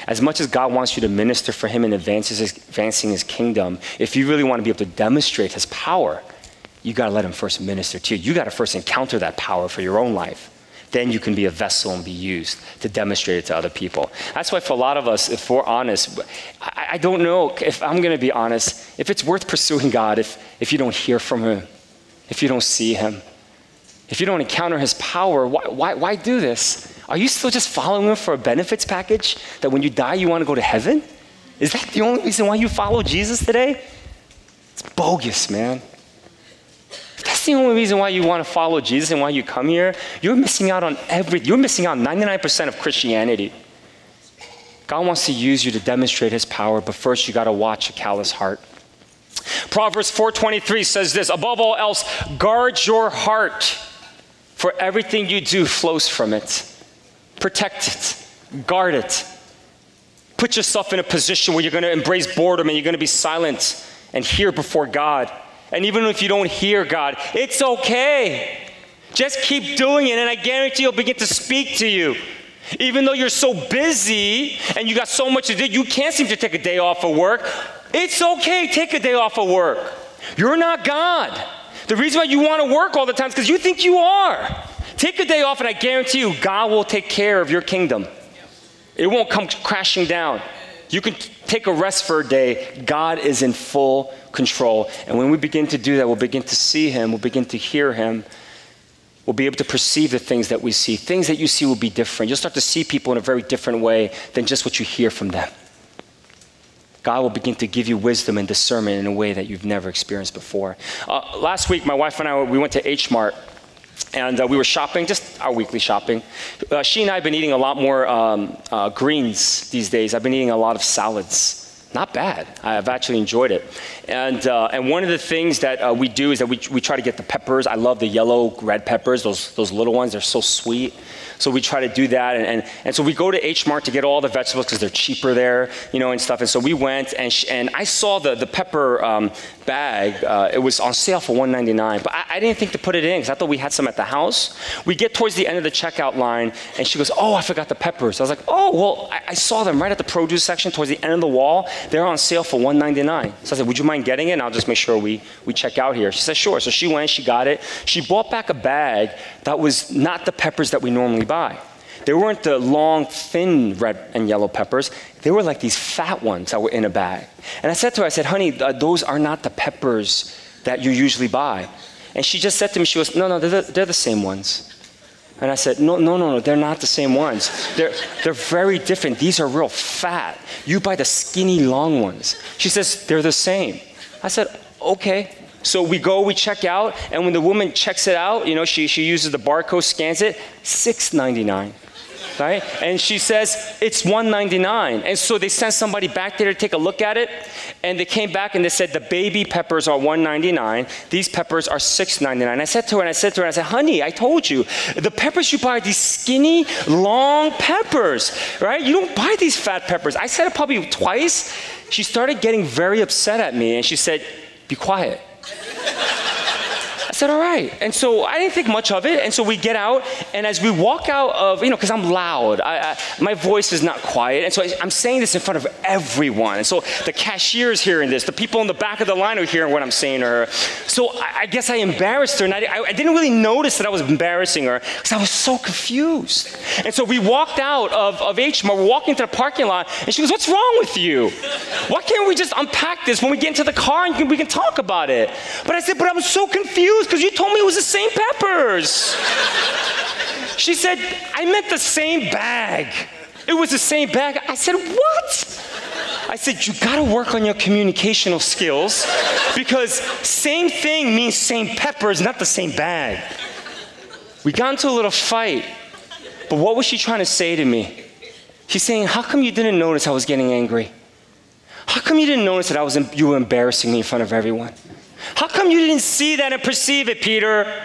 As much as God wants you to minister for Him and advances his, advancing His kingdom, if you really want to be able to demonstrate His power, you got to let Him first minister to you. You got to first encounter that power for your own life. Then you can be a vessel and be used to demonstrate it to other people. That's why, for a lot of us, if we're honest, I, I don't know if I'm going to be honest, if it's worth pursuing God if, if you don't hear from Him if you don't see him? If you don't encounter his power, why, why, why do this? Are you still just following him for a benefits package that when you die you want to go to heaven? Is that the only reason why you follow Jesus today? It's bogus, man. If that's the only reason why you want to follow Jesus and why you come here, you're missing out on every you're missing out on 99% of Christianity. God wants to use you to demonstrate his power, but first you got to watch a callous heart. Proverbs 4:23 says this, above all else, guard your heart, for everything you do flows from it. Protect it. Guard it. Put yourself in a position where you're going to embrace boredom and you're going to be silent and hear before God. And even if you don't hear God, it's okay. Just keep doing it, and I guarantee He'll begin to speak to you. Even though you're so busy and you got so much to do, you can't seem to take a day off of work. It's okay, take a day off of work. You're not God. The reason why you want to work all the time is because you think you are. Take a day off, and I guarantee you, God will take care of your kingdom. It won't come crashing down. You can take a rest for a day. God is in full control. And when we begin to do that, we'll begin to see Him, we'll begin to hear Him. We'll be able to perceive the things that we see. Things that you see will be different. You'll start to see people in a very different way than just what you hear from them. God will begin to give you wisdom and discernment in a way that you've never experienced before. Uh, last week, my wife and I we went to H Mart and uh, we were shopping, just our weekly shopping. Uh, she and I have been eating a lot more um, uh, greens these days. I've been eating a lot of salads. Not bad. I've actually enjoyed it. And, uh, and one of the things that uh, we do is that we, we try to get the peppers. I love the yellow, red peppers, those, those little ones. They're so sweet. So we try to do that. And, and, and so we go to H Mart to get all the vegetables because they're cheaper there, you know, and stuff. And so we went and, sh- and I saw the, the pepper um, bag. Uh, it was on sale for $1.99. But I, I didn't think to put it in because I thought we had some at the house. We get towards the end of the checkout line and she goes, Oh, I forgot the peppers. I was like, Oh, well, I, I saw them right at the produce section towards the end of the wall. They're on sale for $1.99. So I said, Would you mind getting it? And I'll just make sure we, we check out here. She said, Sure. So she went, she got it. She bought back a bag that was not the peppers that we normally buy. They weren't the long, thin red and yellow peppers. They were like these fat ones that were in a bag. And I said to her, I said, honey, those are not the peppers that you usually buy. And she just said to me, she goes, no, no, they're the, they're the same ones. And I said, no, no, no, no, they're not the same ones. They're, they're very different. These are real fat. You buy the skinny, long ones. She says, they're the same. I said, okay. So we go, we check out, and when the woman checks it out, you know, she, she uses the barcode, scans it, $6.99 right? And she says, it's 199. And so they sent somebody back there to take a look at it, and they came back and they said, the baby peppers are 199. These peppers are 699. I said to her, and I said to her, I said, honey, I told you, the peppers you buy are these skinny, long peppers, right? You don't buy these fat peppers. I said it probably twice. She started getting very upset at me, and she said, be quiet. I said, all right. And so I didn't think much of it. And so we get out, and as we walk out of, you know, because I'm loud, I, I, my voice is not quiet. And so I, am saying this in front of everyone. And so the cashier is hearing this, the people in the back of the line are hearing what I'm saying to her. So I, I guess I embarrassed her, and I, I didn't really notice that I was embarrassing her because I was so confused. And so we walked out of, of H Mart, we're walking to the parking lot, and she goes, What's wrong with you? Why can't we just unpack this when we get into the car and we can talk about it? But I said, But I'm so confused because you told me it was the same peppers. she said, I meant the same bag. It was the same bag. I said, What? I said, You gotta work on your communicational skills because same thing means same peppers, not the same bag. We got into a little fight, but what was she trying to say to me? She's saying, How come you didn't notice I was getting angry? How come you didn't notice that I was, you were embarrassing me in front of everyone? How come you didn't see that and perceive it, Peter?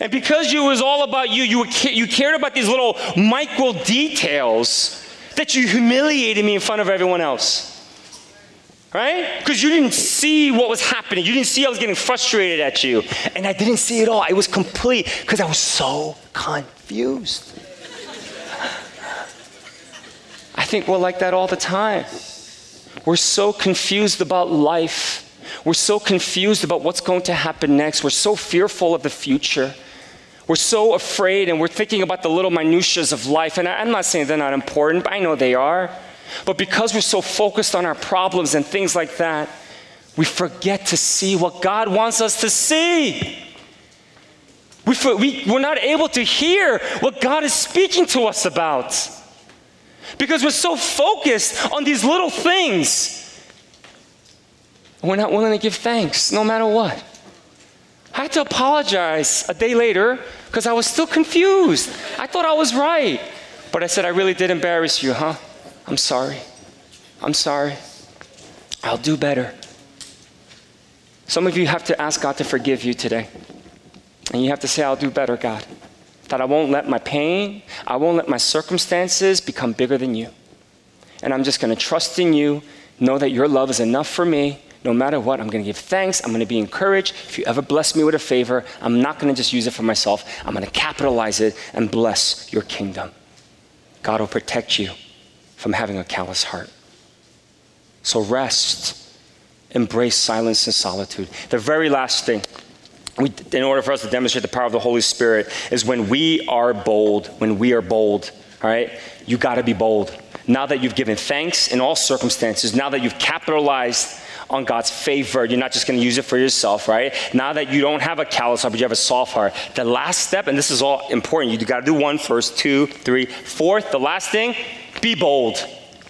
And because you was all about you, you, you cared about these little micro details that you humiliated me in front of everyone else. Right? Because you didn't see what was happening. You didn't see I was getting frustrated at you. And I didn't see it all. It was complete because I was so confused. I think we're like that all the time. We're so confused about life we're so confused about what's going to happen next. We're so fearful of the future. We're so afraid and we're thinking about the little minutiae of life. And I'm not saying they're not important, but I know they are. But because we're so focused on our problems and things like that, we forget to see what God wants us to see. We, we, we're not able to hear what God is speaking to us about because we're so focused on these little things. We're not willing to give thanks no matter what. I had to apologize a day later because I was still confused. I thought I was right. But I said, I really did embarrass you, huh? I'm sorry. I'm sorry. I'll do better. Some of you have to ask God to forgive you today. And you have to say, I'll do better, God. That I won't let my pain, I won't let my circumstances become bigger than you. And I'm just going to trust in you, know that your love is enough for me. No matter what, I'm going to give thanks. I'm going to be encouraged. If you ever bless me with a favor, I'm not going to just use it for myself. I'm going to capitalize it and bless your kingdom. God will protect you from having a callous heart. So rest, embrace silence and solitude. The very last thing, we, in order for us to demonstrate the power of the Holy Spirit, is when we are bold. When we are bold, all right? You got to be bold. Now that you've given thanks in all circumstances, now that you've capitalized on God's favor. You're not just going to use it for yourself, right? Now that you don't have a callous heart, but you have a soft heart. The last step, and this is all important, you got to do one first, two, three, fourth. The last thing, be bold.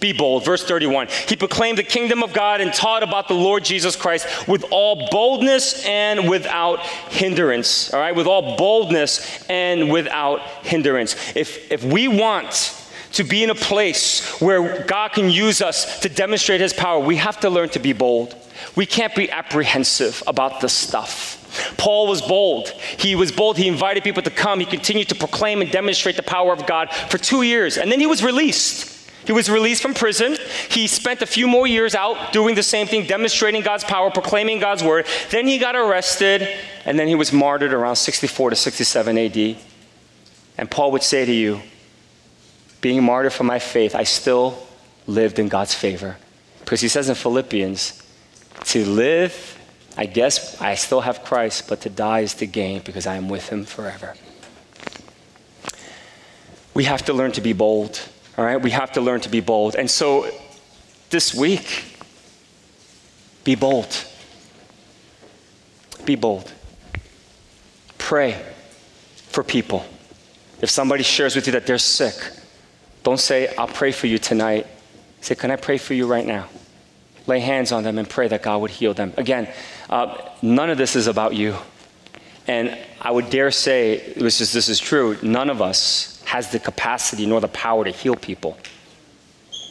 Be bold. Verse 31. He proclaimed the kingdom of God and taught about the Lord Jesus Christ with all boldness and without hindrance. All right? With all boldness and without hindrance. If, if we want to be in a place where God can use us to demonstrate his power, we have to learn to be bold. We can't be apprehensive about this stuff. Paul was bold. He was bold. He invited people to come. He continued to proclaim and demonstrate the power of God for two years. And then he was released. He was released from prison. He spent a few more years out doing the same thing, demonstrating God's power, proclaiming God's word. Then he got arrested, and then he was martyred around 64 to 67 AD. And Paul would say to you, being martyred for my faith, I still lived in God's favor. Because he says in Philippians, to live, I guess I still have Christ, but to die is to gain because I am with him forever. We have to learn to be bold, all right? We have to learn to be bold. And so this week, be bold. Be bold. Pray for people. If somebody shares with you that they're sick, don't say, I'll pray for you tonight. Say, Can I pray for you right now? Lay hands on them and pray that God would heal them. Again, uh, none of this is about you. And I would dare say, this is, this is true, none of us has the capacity nor the power to heal people.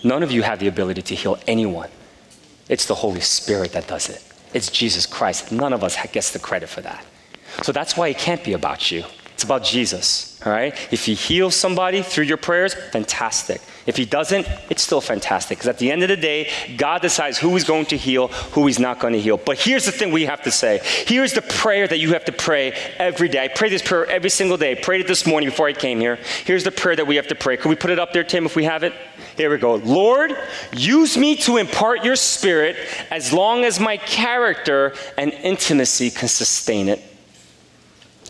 None of you have the ability to heal anyone. It's the Holy Spirit that does it. It's Jesus Christ. None of us gets the credit for that. So that's why it can't be about you. It's about Jesus, all right? If he heals somebody through your prayers, fantastic. If he doesn't, it's still fantastic because at the end of the day, God decides who he's going to heal, who he's not going to heal. But here's the thing we have to say. Here's the prayer that you have to pray every day. I pray this prayer every single day. I prayed it this morning before I came here. Here's the prayer that we have to pray. Can we put it up there, Tim, if we have it? Here we go. Lord, use me to impart your spirit as long as my character and intimacy can sustain it.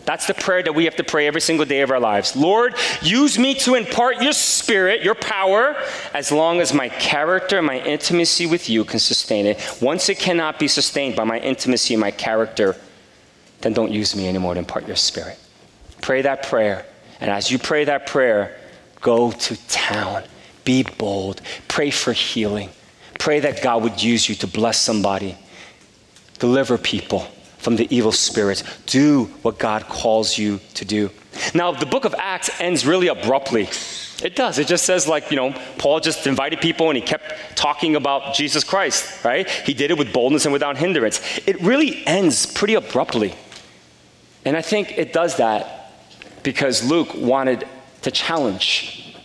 That's the prayer that we have to pray every single day of our lives. Lord, use me to impart your spirit, your power, as long as my character, my intimacy with you can sustain it. Once it cannot be sustained by my intimacy and my character, then don't use me anymore to impart your spirit. Pray that prayer. And as you pray that prayer, go to town. Be bold. Pray for healing. Pray that God would use you to bless somebody, deliver people from the evil spirit. Do what God calls you to do. Now, the book of Acts ends really abruptly. It does. It just says, like, you know, Paul just invited people and he kept talking about Jesus Christ, right? He did it with boldness and without hindrance. It really ends pretty abruptly. And I think it does that because Luke wanted to challenge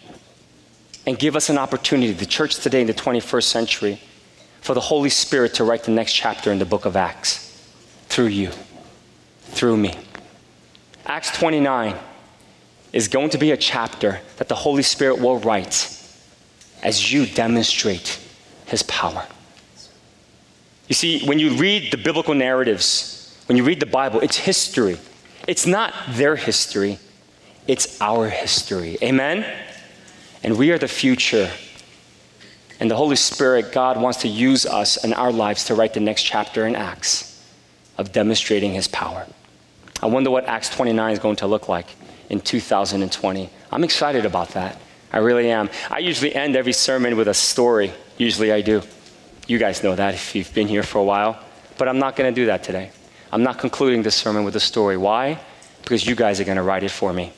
and give us an opportunity, the church today in the 21st century, for the Holy Spirit to write the next chapter in the book of Acts through you, through me. Acts 29 is going to be a chapter that the Holy Spirit will write as you demonstrate his power. You see, when you read the biblical narratives, when you read the Bible, it's history. It's not their history, it's our history. Amen? And we are the future And the Holy Spirit, God wants to use us in our lives to write the next chapter in Acts of demonstrating his power. I wonder what Acts 29 is going to look like in 2020. I'm excited about that. I really am. I usually end every sermon with a story. Usually I do. You guys know that if you've been here for a while. But I'm not going to do that today. I'm not concluding this sermon with a story. Why? Because you guys are going to write it for me.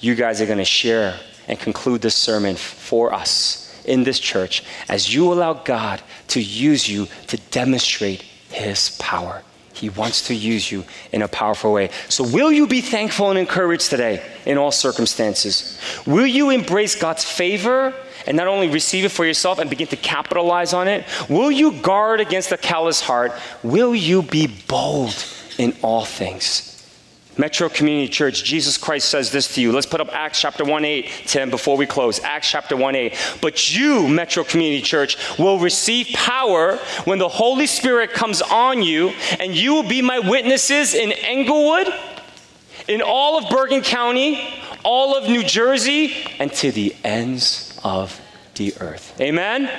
You guys are going to share and conclude this sermon for us in this church as you allow God to use you to demonstrate His power. He wants to use you in a powerful way. So, will you be thankful and encouraged today in all circumstances? Will you embrace God's favor and not only receive it for yourself and begin to capitalize on it? Will you guard against a callous heart? Will you be bold in all things? Metro Community Church, Jesus Christ says this to you. Let's put up Acts chapter 1 8, Tim, before we close. Acts chapter 1 8. But you, Metro Community Church, will receive power when the Holy Spirit comes on you, and you will be my witnesses in Englewood, in all of Bergen County, all of New Jersey, and to the ends of the earth. Amen?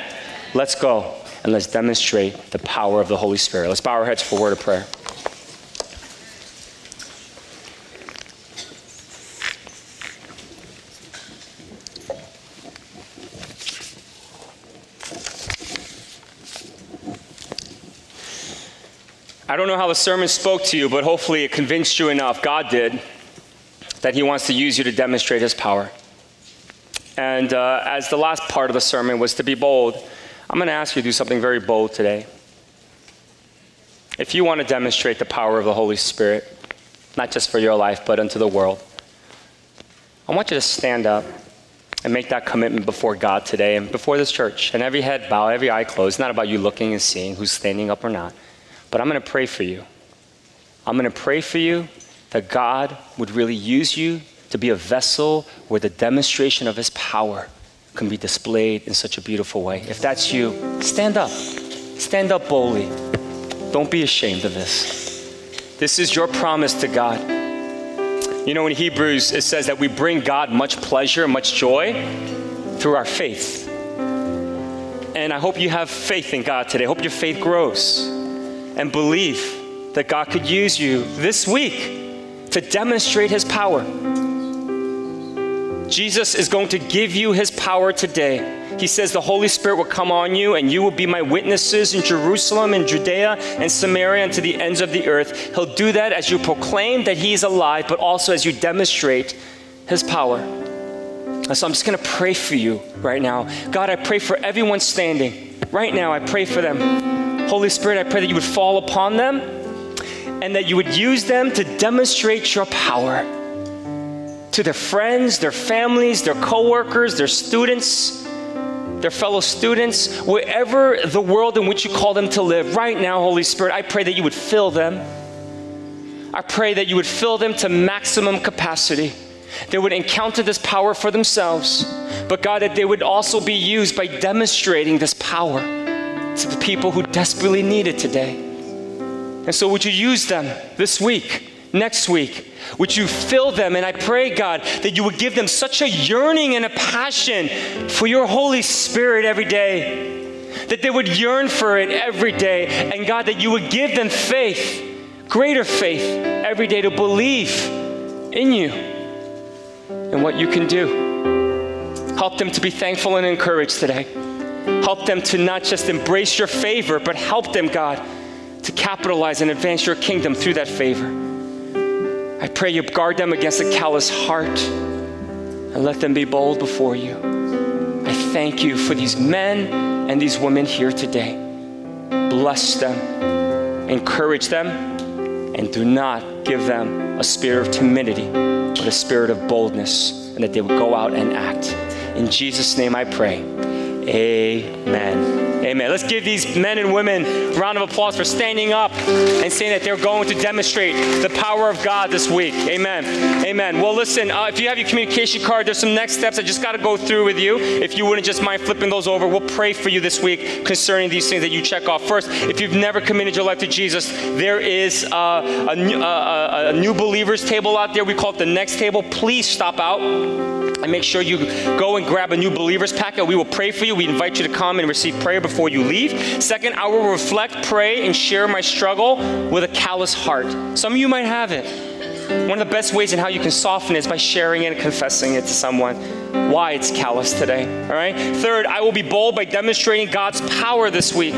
Let's go and let's demonstrate the power of the Holy Spirit. Let's bow our heads for a word of prayer. I don't know how the sermon spoke to you, but hopefully it convinced you enough, God did, that He wants to use you to demonstrate His power. And uh, as the last part of the sermon was to be bold, I'm going to ask you to do something very bold today. If you want to demonstrate the power of the Holy Spirit, not just for your life, but unto the world, I want you to stand up and make that commitment before God today and before this church. And every head bow, every eye closed. It's not about you looking and seeing who's standing up or not. But I'm going to pray for you. I'm going to pray for you that God would really use you to be a vessel where the demonstration of his power can be displayed in such a beautiful way. If that's you, stand up. Stand up boldly. Don't be ashamed of this. This is your promise to God. You know, in Hebrews, it says that we bring God much pleasure, much joy through our faith. And I hope you have faith in God today. I hope your faith grows and believe that God could use you this week to demonstrate his power. Jesus is going to give you his power today. He says the Holy Spirit will come on you, and you will be my witnesses in Jerusalem and Judea and Samaria and to the ends of the earth. He'll do that as you proclaim that he is alive, but also as you demonstrate his power. So I'm just going to pray for you right now. God, I pray for everyone standing. Right now, I pray for them. Holy Spirit, I pray that you would fall upon them and that you would use them to demonstrate your power to their friends, their families, their coworkers, their students, their fellow students, wherever the world in which you call them to live. Right now, Holy Spirit, I pray that you would fill them. I pray that you would fill them to maximum capacity. They would encounter this power for themselves, but God, that they would also be used by demonstrating this power to the people who desperately need it today. And so, would you use them this week, next week? Would you fill them? And I pray, God, that you would give them such a yearning and a passion for your Holy Spirit every day, that they would yearn for it every day. And God, that you would give them faith, greater faith every day to believe in you and what you can do. Help them to be thankful and encouraged today. Help them to not just embrace your favor, but help them, God, to capitalize and advance your kingdom through that favor. I pray you guard them against a callous heart and let them be bold before you. I thank you for these men and these women here today. Bless them, encourage them, and do not give them a spirit of timidity, but a spirit of boldness, and that they would go out and act. In Jesus' name I pray. Amen. Amen. Let's give these men and women a round of applause for standing up and saying that they're going to demonstrate the power of God this week. Amen. Amen. Well, listen, uh, if you have your communication card, there's some next steps I just got to go through with you. If you wouldn't just mind flipping those over, we'll pray for you this week concerning these things that you check off. First, if you've never committed your life to Jesus, there is uh, a, new, uh, a new believers table out there. We call it the next table. Please stop out and make sure you go and grab a new believers packet. We will pray for you. We invite you to come and receive prayer before you leave. Second, I will reflect, pray, and share my struggle with a callous heart. Some of you might have it. One of the best ways in how you can soften it is by sharing it and confessing it to someone. Why it's callous today. All right. Third, I will be bold by demonstrating God's power this week.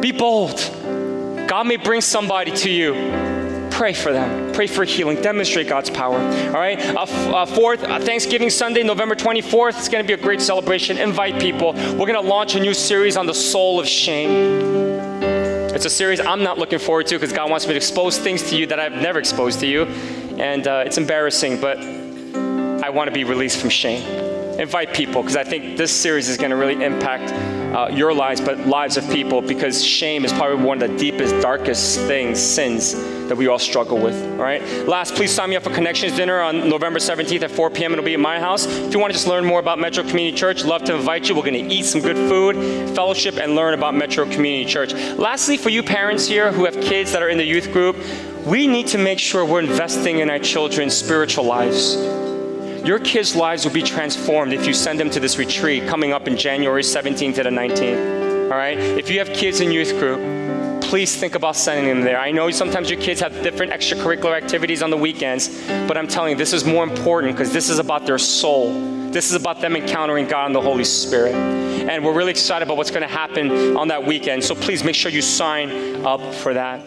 Be bold. God may bring somebody to you pray for them. Pray for healing. Demonstrate God's power. All right. Uh, uh, fourth, uh, Thanksgiving Sunday, November 24th. It's going to be a great celebration. Invite people. We're going to launch a new series on the soul of shame. It's a series I'm not looking forward to because God wants me to expose things to you that I've never exposed to you. And uh, it's embarrassing, but I want to be released from shame. Invite people because I think this series is going to really impact uh, your lives, but lives of people because shame is probably one of the deepest, darkest things, sins that we all struggle with. All right. Last, please sign me up for Connections Dinner on November 17th at 4 p.m. It'll be at my house. If you want to just learn more about Metro Community Church, love to invite you. We're going to eat some good food, fellowship, and learn about Metro Community Church. Lastly, for you parents here who have kids that are in the youth group, we need to make sure we're investing in our children's spiritual lives. Your kids' lives will be transformed if you send them to this retreat coming up in January 17th to the 19th. All right? If you have kids in youth group, please think about sending them there. I know sometimes your kids have different extracurricular activities on the weekends, but I'm telling you, this is more important because this is about their soul. This is about them encountering God and the Holy Spirit. And we're really excited about what's going to happen on that weekend. So please make sure you sign up for that.